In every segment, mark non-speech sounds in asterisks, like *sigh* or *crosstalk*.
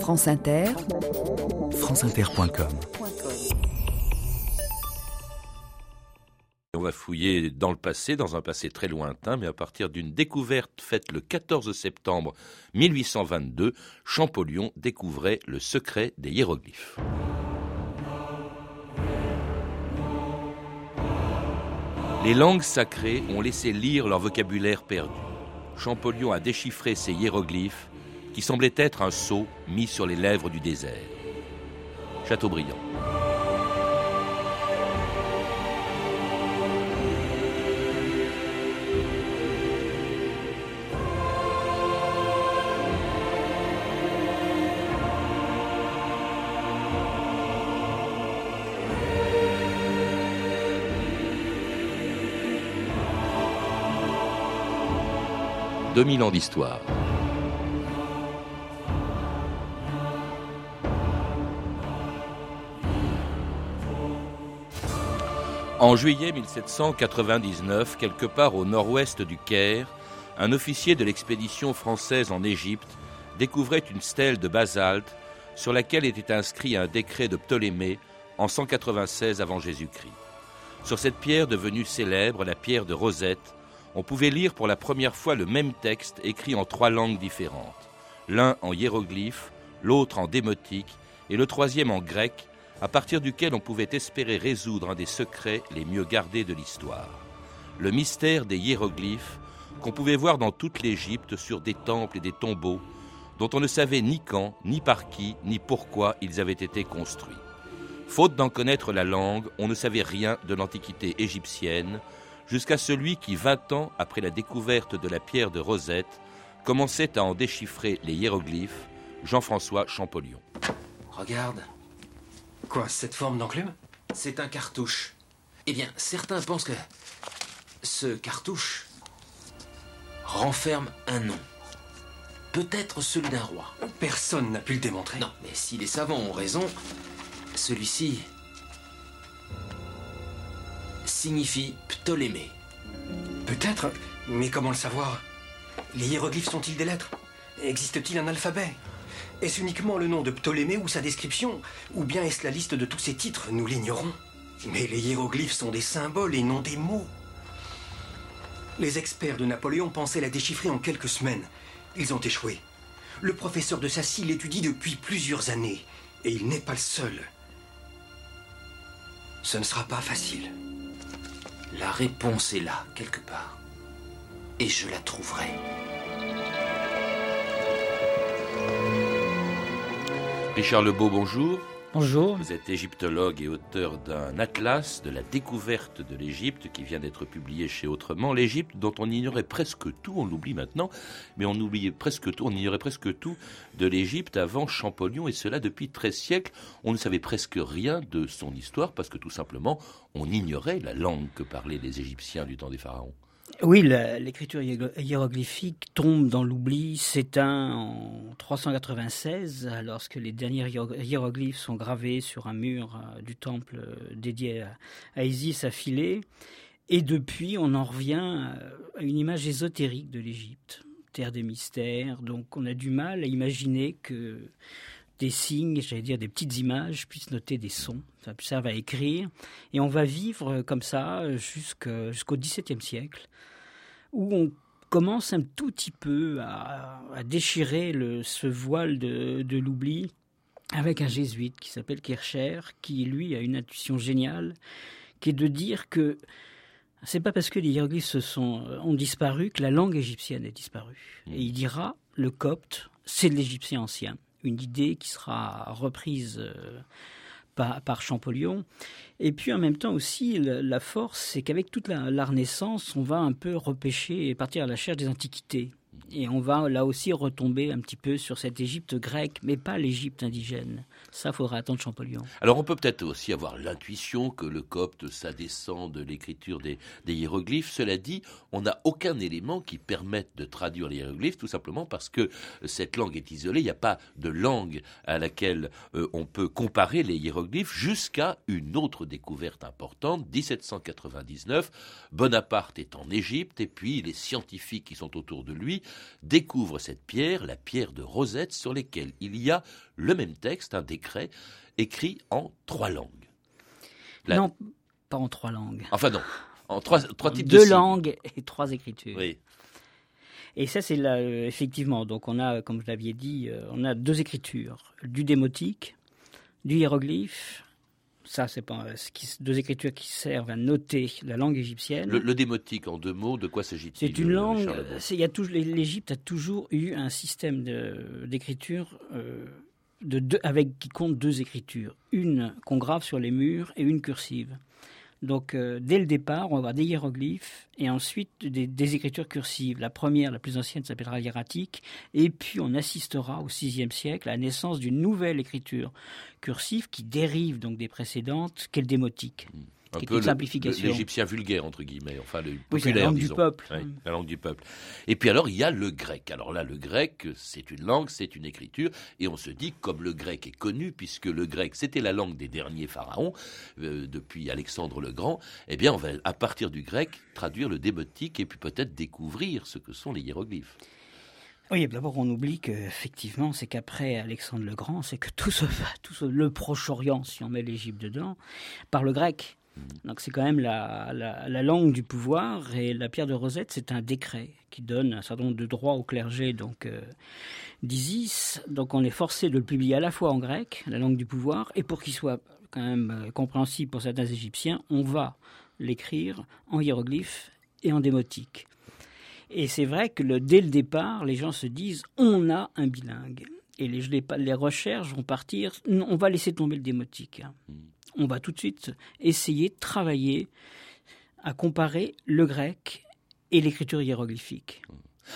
France Inter, franceinter.com On va fouiller dans le passé, dans un passé très lointain, mais à partir d'une découverte faite le 14 septembre 1822, Champollion découvrait le secret des hiéroglyphes. Les langues sacrées ont laissé lire leur vocabulaire perdu. Champollion a déchiffré ces hiéroglyphes qui semblaient être un sceau mis sur les lèvres du désert. Chateaubriand. 2000 ans d'histoire. En juillet 1799, quelque part au nord-ouest du Caire, un officier de l'expédition française en Égypte découvrait une stèle de basalte sur laquelle était inscrit un décret de Ptolémée en 196 avant Jésus-Christ. Sur cette pierre devenue célèbre, la pierre de Rosette, on pouvait lire pour la première fois le même texte écrit en trois langues différentes, l'un en hiéroglyphe, l'autre en démotique et le troisième en grec, à partir duquel on pouvait espérer résoudre un des secrets les mieux gardés de l'histoire. Le mystère des hiéroglyphes qu'on pouvait voir dans toute l'Égypte sur des temples et des tombeaux, dont on ne savait ni quand, ni par qui, ni pourquoi ils avaient été construits. Faute d'en connaître la langue, on ne savait rien de l'Antiquité égyptienne, jusqu'à celui qui, vingt ans après la découverte de la pierre de Rosette, commençait à en déchiffrer les hiéroglyphes, Jean-François Champollion. Regarde. Quoi, cette forme d'enclume? C'est un cartouche. Eh bien, certains pensent que ce cartouche renferme un nom. Peut-être celui d'un roi. Personne n'a pu le démontrer. Non, mais si les savants ont raison, celui-ci signifie Ptolémée. Peut-être, mais comment le savoir? Les hiéroglyphes sont-ils des lettres? Existe-t-il un alphabet? Est-ce uniquement le nom de Ptolémée ou sa description Ou bien est-ce la liste de tous ses titres Nous l'ignorons. Mais les hiéroglyphes sont des symboles et non des mots. Les experts de Napoléon pensaient la déchiffrer en quelques semaines. Ils ont échoué. Le professeur de Sassy l'étudie depuis plusieurs années. Et il n'est pas le seul. Ce ne sera pas facile. La réponse est là, quelque part. Et je la trouverai. Richard Lebeau, bonjour. Bonjour. Vous êtes égyptologue et auteur d'un atlas de la découverte de l'Égypte qui vient d'être publié chez Autrement. L'Égypte dont on ignorait presque tout, on l'oublie maintenant, mais on oubliait presque tout, on ignorait presque tout de l'Égypte avant Champollion et cela depuis 13 siècles. On ne savait presque rien de son histoire parce que tout simplement on ignorait la langue que parlaient les Égyptiens du temps des pharaons. Oui, l'écriture hiéroglyphique tombe dans l'oubli, s'éteint en 396 lorsque les derniers hiéroglyphes sont gravés sur un mur euh, du temple euh, dédié à Isis à Philae. Et depuis, on en revient euh, à une image ésotérique de l'Égypte, terre des mystères. Donc on a du mal à imaginer que des signes, j'allais dire des petites images, puissent noter des sons. Ça serve à écrire. Et on va vivre comme ça jusqu'au XVIIe siècle, où on commence un tout petit peu à, déchirer ce voile de, l'oubli avec un jésuite qui s'appelle Kircher, qui lui a une intuition géniale, qui est de dire que c'est pas parce que les hiéroglyphes sont, ont disparu que la langue égyptienne est disparue. Et il dira le copte, c'est l'égyptien ancien une idée qui sera reprise euh, par, Champollion. Et puis en même temps aussi, la, force, c'est qu'avec toute la, Renaissance, on va un peu repêcher et partir à la recherche des antiquités. Et on va là aussi retomber un petit peu sur cette Égypte grecque, mais pas l'Égypte indigène. Ça, faudra attendre Champollion. Alors on peut peut-être aussi avoir l'intuition que le copte, ça descend de l'écriture des, hiéroglyphes. Cela dit, on n'a aucun élément qui permette de traduire les hiéroglyphes, tout simplement parce que cette langue est isolée. Il n'y a pas de langue à laquelle euh, on peut comparer les hiéroglyphes jusqu'à une autre découverte importante, 1799. Bonaparte est en Égypte et puis les scientifiques qui sont autour de lui découvre cette pierre, la pierre de Rosette, sur laquelle il y a le même texte, un décret, écrit en trois langues. Non, pas en trois langues. Enfin non, en trois, trois types Deux de signes. langues et trois écritures. Oui. Et ça, c'est là, euh, effectivement. Donc, on a, comme je l'aviez dit, euh, on a deux écritures du démotique, du hiéroglyphe. Ça, c'est pas euh, ce qui- deux écritures qui servent à noter la langue égyptienne. Le, le démotique, en deux mots, de quoi s'agit-il C'est une euh, langue. Toujours- L'Égypte a toujours eu un système d'écriture euh, de deux- avec qui compte deux écritures, une qu'on grave sur les murs et une cursive. Donc, euh, dès le départ, on va avoir des hiéroglyphes et ensuite des, écritures cursives. La première, la plus ancienne, s'appellera hiératique. Et puis, on assistera au VIe siècle à la naissance d'une nouvelle écriture cursive qui dérive donc des précédentes, qu'est le démotique. Un peu une le- simplification. le- l'égyptien vulgaire, entre guillemets, enfin le Oui, populaire, la langue du peuple. Oui, la langue du peuple. Et puis alors, il y a le grec. Alors là, le grec, c'est une langue, c'est une écriture, et on se dit, comme le grec est connu, puisque le grec, c'était la langue des derniers pharaons, euh, depuis Alexandre le Grand, eh bien, on va, à partir du grec, traduire le démotique, et puis peut-être découvrir ce que sont les hiéroglyphes. Oui, d'abord on oublie que effectivement, c'est qu'après Alexandre le Grand, c'est que tout, se, *laughs* tout se- le Proche-Orient, si on met l'Égypte dedans, parle grec. Donc c'est quand même la, la- la langue du pouvoir et la pierre de Rosette, c'est un décret qui donne un certain nombre de droits au clergé donc euh, d'Isis. Donc on est forcé de le publier à la fois en grec, la langue du pouvoir, et pour qu'il soit quand même euh, compréhensible pour certains Égyptiens, on va l'écrire en hiéroglyphes et en démotique. Et c'est vrai que dès le départ, les gens se disent on a un bilingue. Et les, les, recherches vont partir, on va laisser tomber le démotique. hein. On va tout de suite essayer de travailler à comparer le grec et l'écriture hiéroglyphique.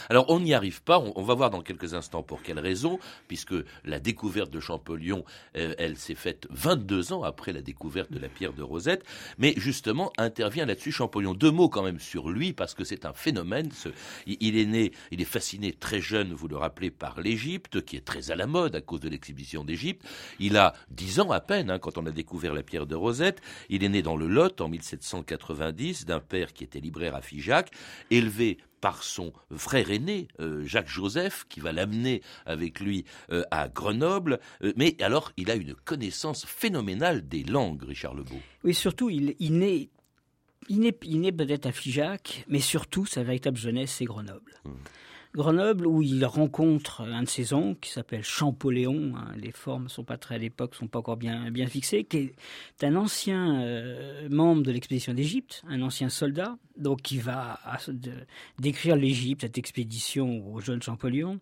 Alors on n'y arrive pas, on, va voir dans quelques instants pour quelle raison, puisque la découverte de Champollion, euh, elle s'est faite 22 ans après la découverte de la pierre de Rosette, mais justement intervient là-dessus Champollion. Deux mots quand même sur lui, parce que c'est un phénomène. il est né, il est fasciné très jeune, vous le rappelez, par l'Égypte, qui est très à la mode à cause de l'exhibition d'Égypte. Il a 10 ans à peine hein, quand on a découvert la pierre de Rosette. Il est né dans le Lot en 1790 d'un père qui était libraire à Figeac, élevé par son frère aîné, euh, Jacques Joseph, qui va l'amener avec lui euh, à Grenoble. Euh, mais alors, il a une connaissance phénoménale des langues, Richard Lebeau. Oui, surtout, il, il naît, il naît, il naît peut-être à Figeac, mais surtout, sa véritable jeunesse, c'est Grenoble. Grenoble, où il rencontre un de ses oncles qui s'appelle Champolléon. hein, les formes sont pas très à l'époque, sont pas encore bien, bien fixées. Qui est un ancien euh, membre de l'expédition d'Égypte, un ancien soldat, donc qui va décrire l'Égypte, cette expédition au jeune Champollion.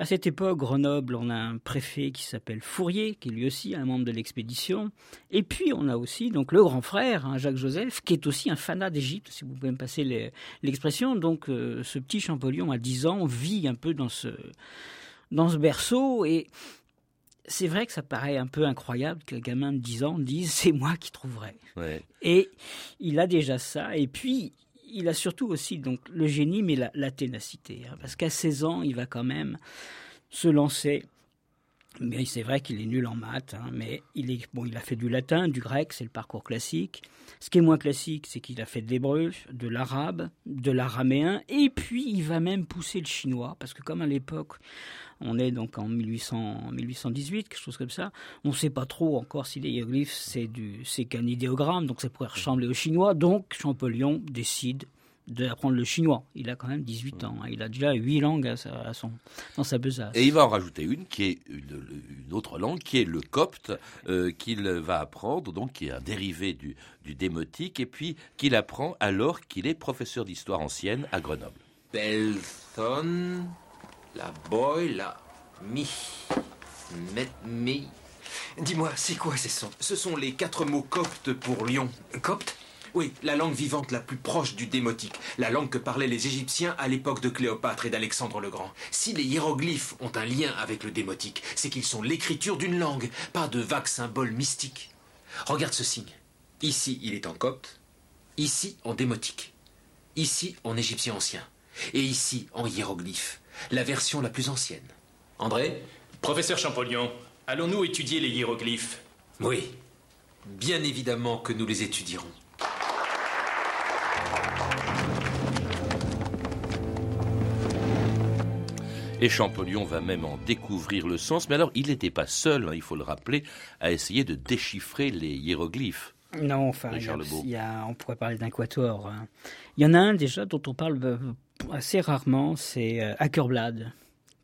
À cette époque, Grenoble, on a un préfet qui s'appelle Fourier, qui est lui aussi un membre de l'expédition. Et puis, on a aussi donc le grand frère, hein, Jacques Joseph, qui est aussi un fanat d'Égypte, si vous pouvez me passer l'expression. Donc, euh, ce petit Champollion, à 10 ans, vit un peu dans ce, dans ce berceau. Et c'est vrai que ça paraît un peu incroyable qu'un gamin de 10 ans dise c'est moi qui trouverai. Ouais. Et il a déjà ça. Et puis, il a surtout aussi donc le génie, mais la, ténacité. hein, parce qu'à 16 ans, il va quand même se lancer. Mais c'est vrai qu'il est nul en maths, hein, mais il, est, bon, il a fait du latin, du grec, c'est le parcours classique. Ce qui est moins classique, c'est qu'il a fait de l'hébreu, de l'arabe, de l'araméen, et puis il va même pousser le chinois, parce que comme à l'époque, on est donc en 1800, 1818, quelque chose comme ça, on ne sait pas trop encore si les hiéroglyphes, c'est qu'un idéogramme, donc ça pourrait ressembler au chinois, donc Champollion décide d'apprendre le chinois. Il a quand même 18 ans, hein. il a déjà 8 langues à sa- à son, dans sa besace. Et il va en rajouter une qui est une, une autre langue, qui est le copte, euh, qu'il va apprendre, donc qui est un dérivé du, du démotique, et puis qu'il apprend alors qu'il est professeur d'histoire ancienne à Grenoble. Belthon, la boy, la mi, met, mi. Dis-moi, c'est quoi ces sons? Ce sont les quatre mots coptes pour lion. Copte? Oui, la langue vivante la plus proche du démotique, la langue que parlaient les Égyptiens à l'époque de Cléopâtre et d'Alexandre le Grand. Si les hiéroglyphes ont un lien avec le démotique, c'est qu'ils sont l'écriture d'une langue, pas de vagues symboles mystiques. Regarde ce signe. Ici, il est en copte, ici en démotique, ici en égyptien ancien, et ici en hiéroglyphe, la version la plus ancienne. André? Professeur Champollion, allons-nous étudier les hiéroglyphes? Oui, bien évidemment que nous les étudierons. Et Champollion va même en découvrir le sens. Mais alors, il n'était pas seul, hein, il faut le rappeler, à essayer de déchiffrer les hiéroglyphes. Non, enfin, il y, a, on pourrait parler d'un quatuor. Hein. Il y en a un déjà dont on parle euh, assez rarement, c'est euh, Ackerblad,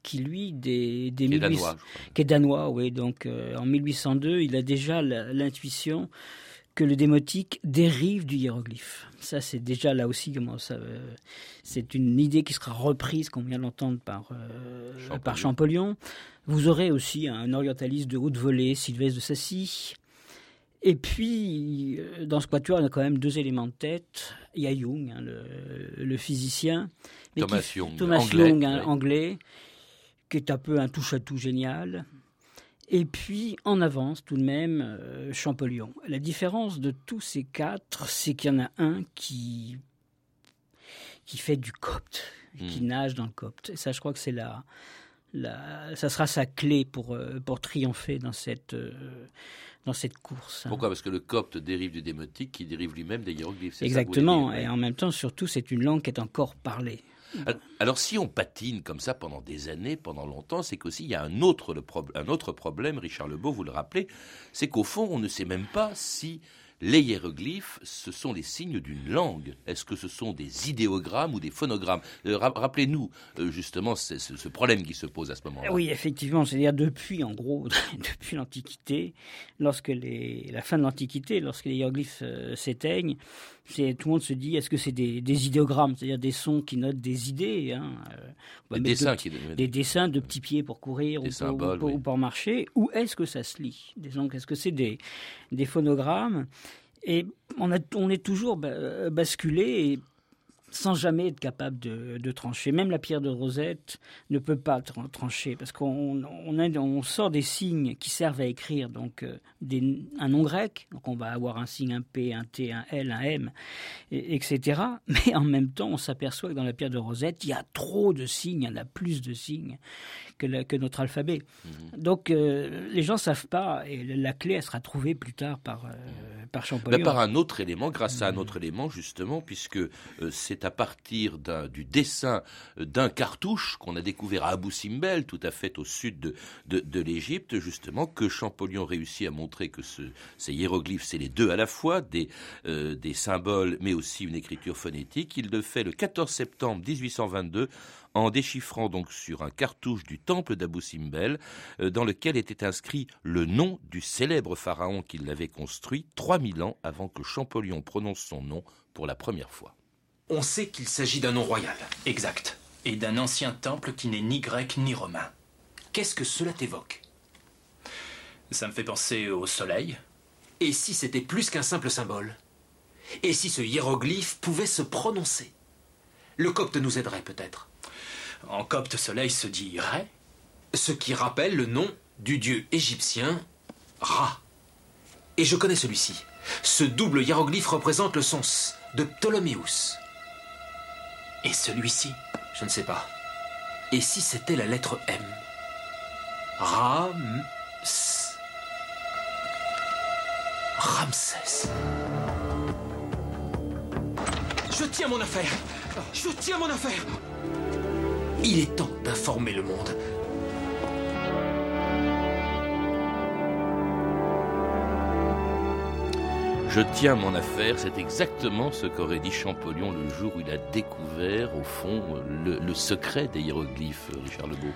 qui lui, des, des qui, est danois, qui est danois, oui. Donc euh, en 1802, il a déjà l'intuition que le démotique dérive du hiéroglyphe. Ça, c'est déjà là aussi comment ça. c'est une idée qui sera reprise, qu'on vient d'entendre par Champollion. par Champollion. Vous aurez aussi un orientaliste de haute volée, Sylvestre de Sassy et puis, euh, dans ce quatuor, y a quand même deux éléments de tête. Il y a Jung, hein, le, physicien. Thomas Jung, Thomas anglais, Jung, hein, anglais, qui est un peu un touche-à-tout génial. Et puis, en avance, tout de même, euh, Champollion. La différence de tous ces quatre, c'est qu'il y en a un qui, qui fait du copte, qui hmm. nage dans le copte. Et ça, je crois que c'est la, la, ça sera sa clé pour, euh, pour triompher dans cette dans cette course. Pourquoi? Parce que le copte dérive du démotique qui dérive lui-même des hiéroglyphes. Exactement, et en même temps, surtout, c'est une langue qui est encore parlée. Alors, si on patine comme ça pendant des années, pendant longtemps, c'est qu'aussi il y a un autre, un autre problème, Richard Lebeau, vous le rappelez, c'est qu'au fond, on ne sait même pas si les hiéroglyphes, ce sont les signes d'une langue. Est-ce que ce sont des idéogrammes ou des phonogrammes? Euh, Rappelez-nous euh, justement ce, problème qui se pose à ce moment-là. Oui, effectivement, c'est-à-dire depuis, en gros, *laughs* depuis l'Antiquité, lorsque les, la fin de l'Antiquité, lorsque les hiéroglyphes euh, s'éteignent, tout le monde se dit est-ce que c'est des, idéogrammes, c'est-à-dire des sons qui notent des idées hein, des, dessins des dessins de petits pieds pour courir ou, pour, marcher, ou est-ce que ça se lit? Est-ce que c'est des, des phonogrammes? Et on, a, on est toujours basculé et sans jamais être capable de, trancher. Même la pierre de Rosette ne peut pas trancher parce qu'on on, sort des signes qui servent à écrire donc euh, un nom grec, donc on va avoir un signe, un P, un T, un L, un M, etc. *laughs* Mais en même temps, on s'aperçoit que dans la pierre de Rosette, il y a trop de signes, il y en a plus de signes que, que notre alphabet. Mhm. Donc euh, les gens savent pas et la clé elle sera trouvée plus tard par, euh, par Champollion. par un autre élément, grâce à un autre élément justement, puisque c'est à partir du dessin d'un cartouche qu'on a découvert à Abu Simbel, tout à fait au sud de, de, l'Égypte, justement, que Champollion réussit à montrer que ces hiéroglyphes, c'est les deux à la fois, des, euh, des symboles, mais aussi une écriture phonétique. Il le fait le 14 septembre 1822 en déchiffrant donc sur un cartouche du temple d'Abu Simbel, euh, dans lequel était inscrit le nom du célèbre pharaon qui l'avait construit 3000 ans avant que Champollion prononce son nom pour la première fois. On sait qu'il s'agit d'un nom royal. Exact. Et d'un ancien temple qui n'est ni grec ni romain. Qu'est-ce que cela t'évoque? Ça me fait penser au soleil. Et si c'était plus qu'un simple symbole? Et si ce hiéroglyphe pouvait se prononcer? Le copte nous aiderait peut-être. En copte, soleil se dit Ré. Ce qui rappelle le nom du dieu égyptien Ra. Et je connais celui-ci. Ce double hiéroglyphe représente le sens de Ptoléméus. Et celui-ci Je ne sais pas. Et si c'était la lettre M? Ram... Ramsès. Je tiens mon affaire. Je tiens mon affaire. Il est temps d'informer le monde. Je tiens mon affaire, c'est exactement ce qu'aurait dit Champollion le jour où il a découvert, au fond, le, secret des hiéroglyphes, Richard Legault.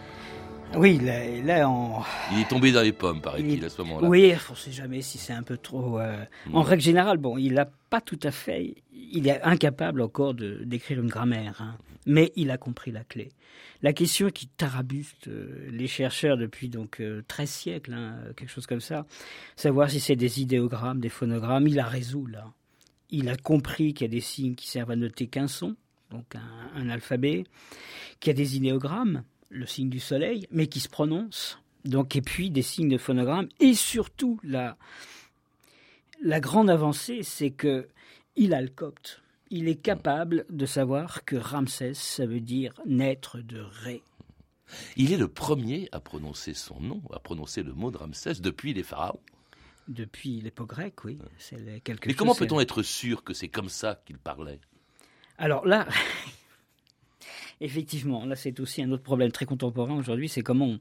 Oui, là, là on... Il est tombé dans les pommes, paraît-il, à ce moment-là. Oui, on ne sait jamais si c'est un peu trop... Euh, hmm. En règle générale, bon, il n'a pas tout à fait... Il est incapable encore d'écrire une grammaire, hein. Mais il a compris la clé. La question qui tarabuste euh, les chercheurs depuis donc 13 euh, siècles, hein, quelque chose comme ça, savoir si c'est des idéogrammes, des phonogrammes, il a résout là. Il a compris qu'il y a des signes qui servent à noter qu'un son, donc un, alphabet, qu'il y a des idéogrammes, le signe du soleil, mais qui se prononcent, donc et puis des signes de phonogrammes, et surtout la, la grande avancée, c'est que il a le copte il est capable de savoir que Ramsès, ça veut dire naître de Ré. Il est le premier à prononcer son nom, à prononcer le mot de Ramsès depuis les pharaons. Depuis l'époque grecque, oui. Mais comment peut-on être sûr que c'est comme ça qu'il parlait? Alors là, *laughs* Effectivement, là c'est aussi un autre problème très contemporain aujourd'hui, c'est comment on,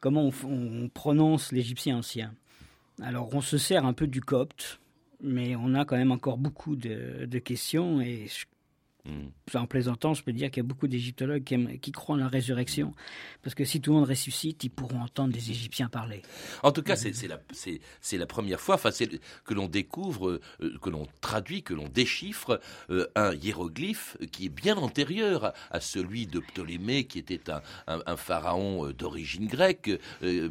comment on, prononce l'égyptien ancien. Alors on se sert un peu du copte, mais on a quand même encore beaucoup de, questions et Mm. En plaisantant, je peux dire qu'il y a beaucoup d'égyptologues qui, croient en la résurrection, parce que si tout le monde ressuscite, ils pourront entendre des Égyptiens parler. En tout cas, c'est la, la, première fois que l'on découvre, euh, que l'on traduit, que l'on déchiffre euh, un hiéroglyphe qui est bien antérieur à, celui de Ptolémée, qui était un, pharaon euh, d'origine grecque,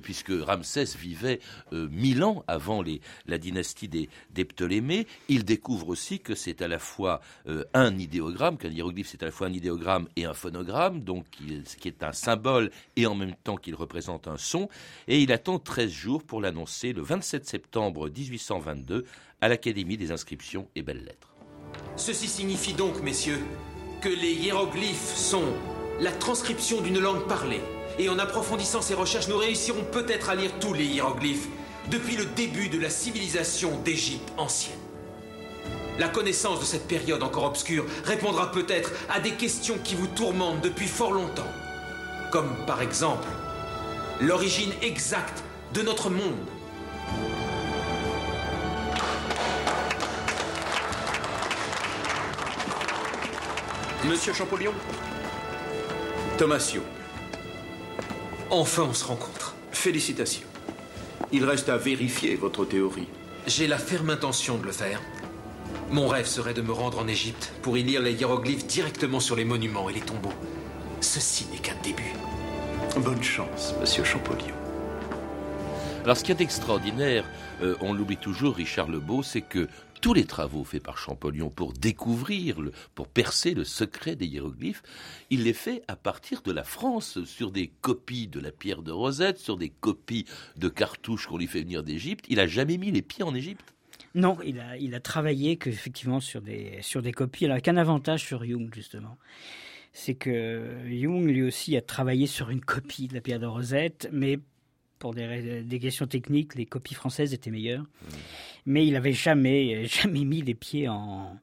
puisque Ramsès vivait mille ans avant les, la dynastie des, des Ptolémées. Il découvre aussi que c'est à la fois un idéogramme, qu'un hiéroglyphe c'est à la fois un idéogramme et un phonogramme, donc qui est un symbole et en même temps qu'il représente un son, et il attend 13 jours pour l'annoncer le 27 septembre 1822 à l'Académie des inscriptions et belles-lettres. Ceci signifie donc, messieurs, que les hiéroglyphes sont la transcription d'une langue parlée. Et en approfondissant ces recherches, nous réussirons peut-être à lire tous les hiéroglyphes depuis le début de la civilisation d'Égypte ancienne. La connaissance de cette période encore obscure répondra peut-être à des questions qui vous tourmentent depuis fort longtemps. Comme par exemple l'origine exacte de notre monde. Monsieur Champollion? Thomasio. Enfin, on se rencontre. Félicitations. Il reste à vérifier votre théorie. J'ai la ferme intention de le faire. Mon rêve serait de me rendre en Égypte pour y lire les hiéroglyphes directement sur les monuments et les tombeaux. Ceci n'est qu'un début. Bonne chance, monsieur Champollion. Alors, ce qui est extraordinaire, euh, on l'oublie toujours, Richard Lebeau, c'est que tous les travaux faits par Champollion pour découvrir, pour percer le secret des hiéroglyphes, il les fait à partir de la France, sur des copies de la pierre de Rosette, sur des copies de cartouches qu'on lui fait venir d'Égypte. Il n'a jamais mis les pieds en Égypte. Non, il a, il a travaillé que, effectivement sur des, sur des copies. Alors, qu'un avantage sur Jung, justement. C'est que Jung, lui aussi, a travaillé sur une copie de la pierre de Rosette, mais pour des, des questions techniques, les copies françaises étaient meilleures. Mmh. Mais il n'avait jamais, jamais mis les pieds en,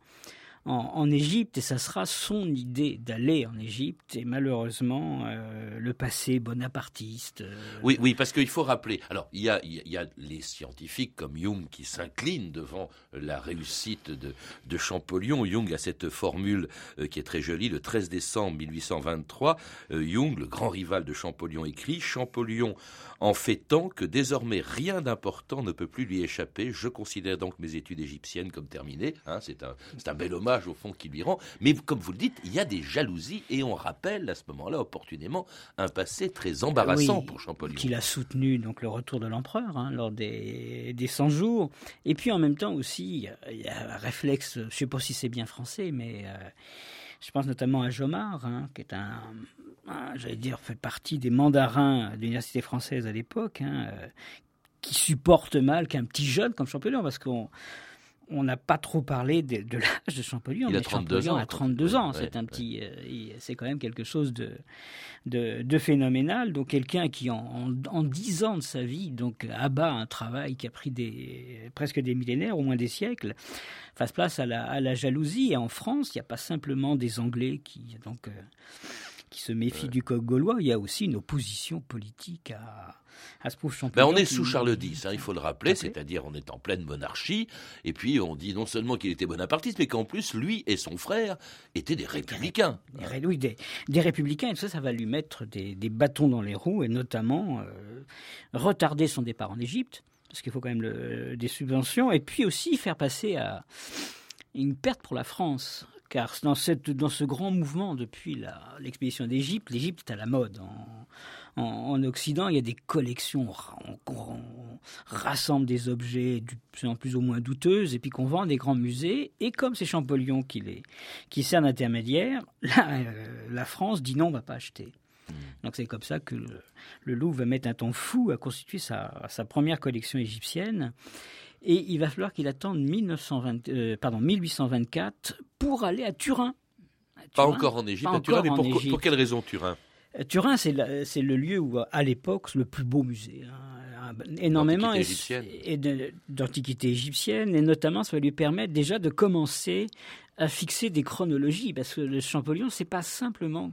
en, Égypte et ça sera son idée d'aller en Égypte et malheureusement euh, le passé bonapartiste. Euh, oui, oui, parce qu'il faut rappeler. Alors il y a, y a les scientifiques comme Jung qui s'inclinent devant la réussite de, de Champollion. Jung a cette formule euh, qui est très jolie. Le 13 décembre 1823, Jung, le grand rival de Champollion, écrit Champollion en fait tant que désormais rien d'important ne peut plus lui échapper. Je considère donc mes études égyptiennes comme terminées. Hein, c'est un, un bel hommage au fond qui lui rend. Mais comme vous le dites, il y a des jalousies et on rappelle à ce moment-là opportunément un passé très embarrassant pour Champollion. Qu'il a soutenu donc le retour de l'empereur hein, lors des, des 100 jours. Et puis en même temps aussi, il y a un réflexe, je ne sais pas si c'est bien français, mais... Euh, je pense notamment à Jomard, hein, qui est un, j'allais dire, fait partie des mandarins de l'université française à l'époque, hein, euh, qui supporte mal qu'un petit jeune comme Champollion, parce qu'on on n'a pas trop parlé de, l'âge *laughs* de Champollion. Il a 32 ans. A 32 ans. c'est un petit, euh, c'est quand même quelque chose de, de, phénoménal. Donc quelqu'un qui en, en, 10 ans de sa vie donc abat un travail qui a pris des, presque des millénaires, au moins des siècles, fasse place à la, à la jalousie. Et en France, il n'y a pas simplement des Anglais qui donc euh, qui se méfient du coq gaulois. Il y a aussi une opposition politique à ben on est sous Charles X, hein, il faut le rappeler, c'est-à-dire on est en pleine monarchie, et puis on dit non seulement qu'il était bonapartiste, mais qu'en plus, lui et son frère étaient des républicains. Des, oui, des, républicains, et ça, ça va lui mettre des, bâtons dans les roues, et notamment euh, retarder son départ en Égypte, parce qu'il faut quand même des subventions, et puis aussi faire passer à une perte pour la France car dans, cette, dans ce grand mouvement depuis l'expédition d'Égypte, l'Égypte est à la mode. En, Occident, il y a des collections, on, rassemble des objets plus, plus ou moins douteuses et puis qu'on vend des grands musées. Et comme c'est Champollion qui, les, qui sert d'intermédiaire, la, euh, la France dit non, on ne va pas acheter. Hmm. Donc c'est comme ça que le, Louvre va mettre un temps fou à constituer sa, sa première collection égyptienne. Et il va falloir qu'il attende 1920, euh, pardon, 1824 pour aller à Turin. pas encore en Égypte, à Turin, mais pour, quelle raison Turin? Euh, Turin, c'est le lieu où, à l'époque, le plus beau musée. Hein, énormément d'antiquité égyptienne et notamment ça va lui permettre déjà de commencer à fixer des chronologies, parce que le Champollion, c'est pas simplement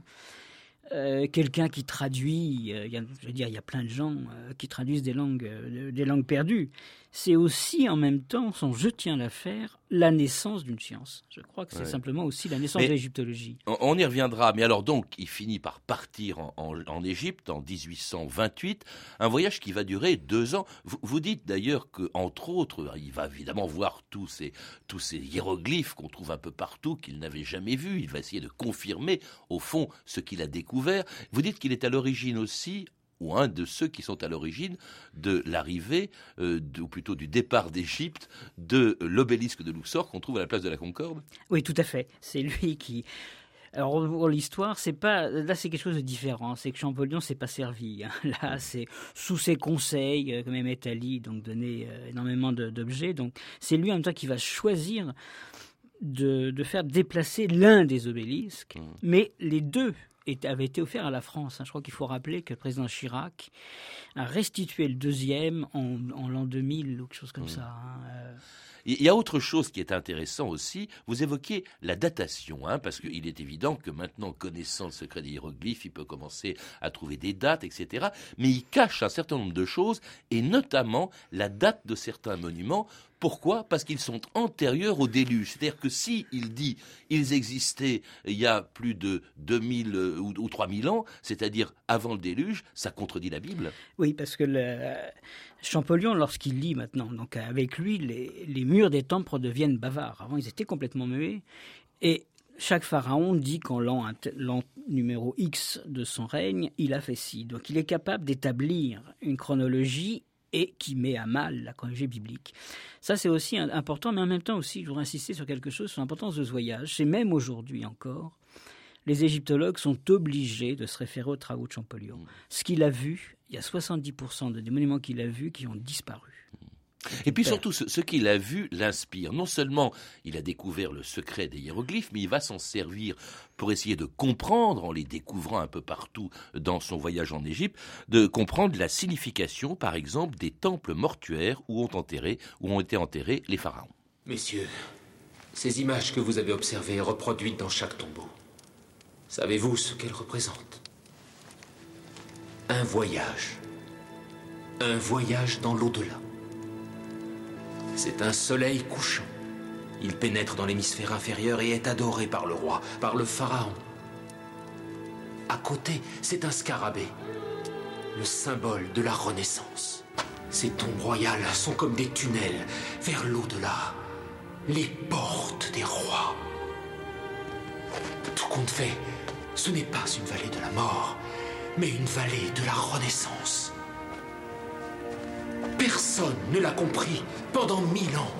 euh, quelqu'un qui traduit, euh, je veux dire, il y a plein de gens euh, qui traduisent des langues, des langues perdues. C'est aussi en même temps, sans je tiens l'affaire, la naissance d'une science. Je crois que c'est simplement aussi la naissance de l'égyptologie. On, y reviendra, mais alors donc, il finit par partir en, Égypte en, 1828, un voyage qui va durer deux ans. Vous, dites d'ailleurs qu'entre autres, il va évidemment voir tous ces, tous ces hiéroglyphes qu'on trouve un peu partout, qu'il n'avait jamais vus. Il va essayer de confirmer, au fond, ce qu'il a découvert. Vous dites qu'il est à l'origine aussi, ou un de ceux qui sont à l'origine de l'arrivée, euh, ou plutôt du départ d'Égypte, de l'obélisque de Luxor qu'on trouve à la place de la Concorde Oui, tout à fait. C'est lui qui. Alors l'histoire, c'est pas là, c'est quelque chose de différent. C'est que Champollion s'est pas servi. Hein. *laughs* Là, c'est sous ses conseils, euh, comme Mehmet Ali, donc donné euh, énormément d'objets. Donc c'est lui en même temps qui va choisir de, de faire déplacer l'un des obélisques, mmh. mais les deux avait été offert à la France. Hein. Je crois qu'il faut rappeler que le président Chirac a restitué le deuxième en, l'an 2000 ou quelque chose comme mmh. ça. Il y a autre chose qui est intéressant aussi. Vous évoquez la datation, hein, parce qu'il est évident que maintenant, connaissant le secret des hiéroglyphes, il peut commencer à trouver des dates, etc. Mais il cache un certain nombre de choses, et notamment la date de certains monuments pourquoi? Parce qu'ils sont antérieurs au déluge. C'est-à-dire que si il dit ils existaient il y a plus de 2000 euh, ou, 3000 ans, c'est-à-dire avant le déluge, ça contredit la Bible. Oui, parce que le... Champollion, lorsqu'il lit maintenant, donc avec lui, les, murs des temples deviennent bavards. Avant, ils étaient complètement muets. Et chaque pharaon dit qu'en l'an numéro X de son règne, il a fait ci. Donc il est capable d'établir une chronologie et qui met à mal la chronologie biblique. Ça, c'est aussi important, mais en même temps aussi, je voudrais insister sur quelque chose, sur l'importance de ce voyage. C'est même aujourd'hui encore, les égyptologues sont obligés de se référer aux travaux de Champollion. Ce qu'il a vu, il y a 70% des monuments qu'il a vus qui ont disparu. Et puis surtout, ce, qu'il a vu l'inspire. Non seulement il a découvert le secret des hiéroglyphes, mais il va s'en servir pour essayer de comprendre, en les découvrant un peu partout dans son voyage en Égypte, de comprendre la signification, par exemple, des temples mortuaires où ont, enterré, où ont été enterrés les pharaons. Messieurs, ces images que vous avez observées reproduites dans chaque tombeau, savez-vous ce qu'elles représentent? Un voyage. Un voyage dans l'au-delà. C'est un soleil couchant. Il pénètre dans l'hémisphère inférieur et est adoré par le roi, par le pharaon. À côté, c'est un scarabée, le symbole de la Renaissance. Ces tombes royales sont comme des tunnels vers l'au-delà, les portes des rois. Tout compte fait, ce n'est pas une vallée de la mort, mais une vallée de la Renaissance. Personne ne l'a compris pendant mille ans,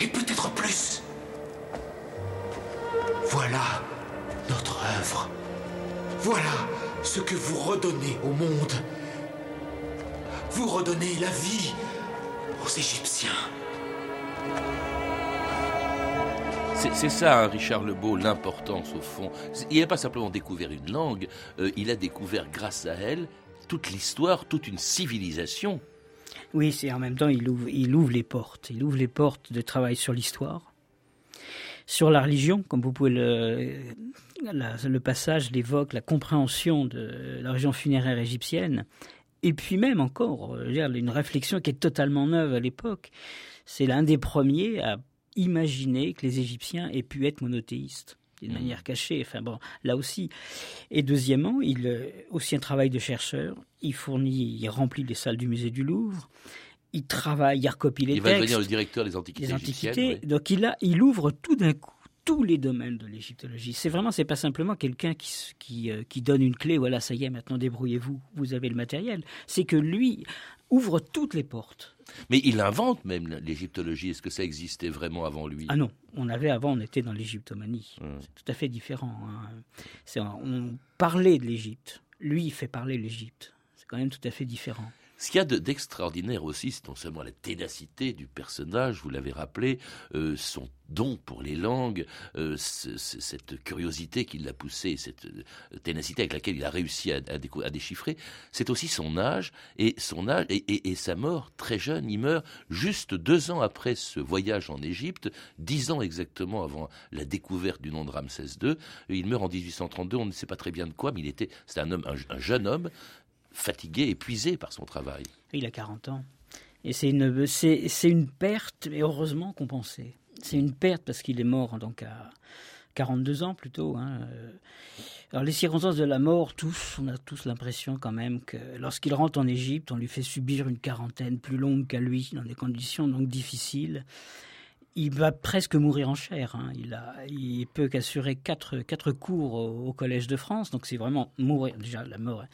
et peut-être plus. Voilà notre œuvre. Voilà ce que vous redonnez au monde. Vous redonnez la vie aux Égyptiens. C'est ça, hein, Richard Lebeau, l'importance au fond. Il n'a pas simplement découvert une langue, euh, il a découvert grâce à elle toute l'histoire, toute une civilisation. Oui, c'est en même temps, il ouvre, il ouvre les portes. Il ouvre les portes de travail sur l'histoire, sur la religion, comme vous pouvez le, le passage l'évoque, la compréhension de la religion funéraire égyptienne, et puis même encore, une réflexion qui est totalement neuve à l'époque. C'est l'un des premiers à imaginer que les Égyptiens aient pu être monothéistes d'une mmh. manière cachée. Enfin bon, là aussi. Et deuxièmement, il euh, aussi un travail de chercheur. Il fournit, il remplit les salles du musée du Louvre. Il travaille, il recopie les textes. Il va devenir le directeur des antiquités. antiquités. Donc il a, il ouvre tout d'un coup tous les domaines de l'égyptologie. C'est vraiment, c'est pas simplement quelqu'un qui, qui, euh, qui, donne une clé, voilà, ça y est, maintenant débrouillez-vous, vous avez le matériel. C'est que lui ouvre toutes les portes. Mais il invente même l'égyptologie. Est-ce que ça existait vraiment avant lui? Ah non, on avait avant, on était dans l'égyptomanie. C'est tout à fait différent. Hein. On parlait de l'Égypte. Lui, il fait parler l'Égypte. C'est quand même tout à fait différent. Ce qu'il y a d'extraordinaire aussi, c'est non seulement la ténacité du personnage, vous l'avez rappelé, euh, son don pour les langues, euh, cette curiosité qui l'a poussé, cette euh, ténacité avec laquelle il a réussi à, déchiffrer, c'est aussi son âge et son âge et, sa mort très jeune. Il meurt juste deux ans après ce voyage en Égypte, dix ans exactement avant la découverte du nom de Ramsès II. Il meurt en 1832. On ne sait pas très bien de quoi, mais il était, c'est un homme, un jeune homme fatigué, épuisé par son travail. Il a 40 ans. Et c'est une, c'est, une perte, mais heureusement compensée. C'est une perte parce qu'il est mort donc à 42 ans plutôt. Hein. Alors les circonstances de la mort, tous, on a tous l'impression quand même que lorsqu'il rentre en Égypte, on lui fait subir une quarantaine plus longue qu'à lui, dans des conditions donc difficiles. Il va presque mourir en chair. Hein. Il, a, il peut qu'assurer quatre, quatre cours au, au Collège de France, donc c'est vraiment mourir. Déjà, la mort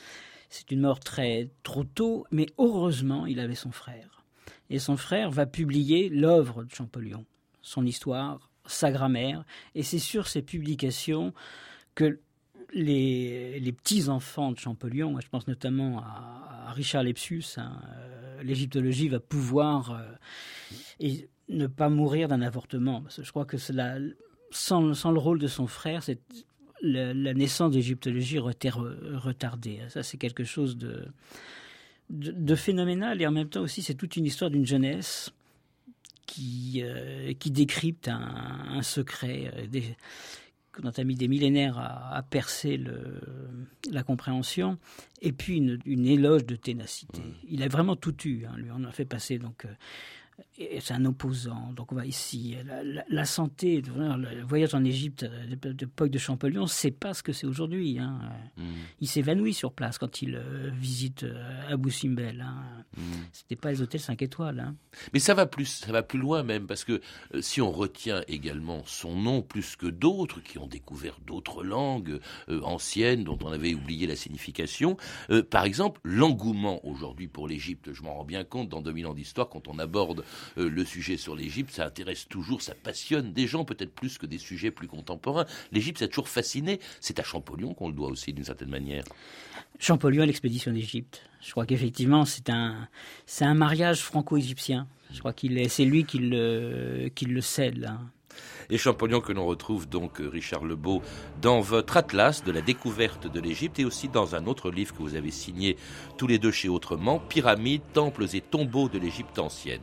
c'est une mort très trop tôt, mais heureusement, il avait son frère. Et son frère va publier l'œuvre de Champollion, son histoire, sa grammaire, et c'est sur ces publications que les, petits-enfants de Champollion, je pense notamment à, Richard Lepsus, hein, euh, l'égyptologie va pouvoir euh, et ne pas mourir d'un avortement. Je crois que sans, sans, le rôle de son frère, c'est la, naissance d'égyptologie retardée. Ça, c'est quelque chose de, de, phénoménal et en même temps aussi, c'est toute une histoire d'une jeunesse qui, euh, qui décrypte un, secret euh, des, dont a mis des millénaires à, percer le, la compréhension, et puis une, éloge de ténacité. Mmh. Il a vraiment tout eu. Hein, lui, on a fait passer donc euh, c'est un opposant. Donc on va ici. La, santé, le voyage en Égypte de l'époque de Champollion, c'est pas ce que c'est aujourd'hui. Hein. Mm. Il s'évanouit sur place quand il euh, visite euh, Abu Simbel. Hein. Mm. C'était pas les hôtels 5 étoiles. Hein. Mais ça va plus, ça va plus loin même, parce que euh, si on retient également son nom plus que d'autres qui ont découvert d'autres langues anciennes dont on avait oublié la signification, par exemple l'engouement aujourd'hui pour l'Égypte, je m'en rends bien compte dans 2000 ans d'histoire quand on aborde euh, le sujet sur l'Égypte, ça intéresse toujours, ça passionne des gens, peut-être plus que des sujets plus contemporains. L'Égypte, ça a toujours fasciné. C'est à Champollion qu'on le doit aussi, d'une certaine manière. Champollion à l'expédition d'Égypte. Je crois qu'effectivement, c'est un, un mariage franco-égyptien. Je crois qu'il est, c'est lui qui le, qui le. Hein et Champollion que l'on retrouve donc, euh, Richard Lebeau, dans votre atlas de la découverte de l'Égypte et aussi dans un autre livre que vous avez signé tous les deux chez Autrement, Pyramides, temples et tombeaux de l'Égypte ancienne.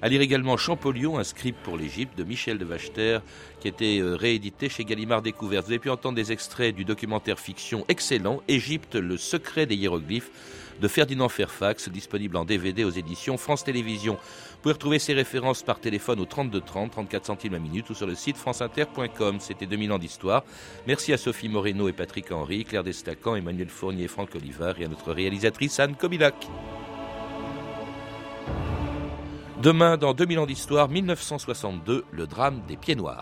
À lire également Champollion, un pour l'Égypte de Michel de Vachter, qui a été euh, réédité chez Gallimard Découverte. Vous avez pu entendre des extraits du documentaire fiction excellent, Égypte, le secret des hiéroglyphes de Ferdinand Fairfax, disponible en DVD aux éditions France Télévisions. Vous pouvez retrouver ces références par téléphone au 32 30, 34 centimes la minute ou sur le site franceinter.com. C'était 2000 ans d'histoire. Merci à Sophie Moreno et Patrick Henry, Claire Destacan, Emmanuel Fournier, Franck Oliver et à notre réalisatrice Anne Kobilac. Demain, dans 2000 ans d'histoire, 1962, le drame des pieds noirs.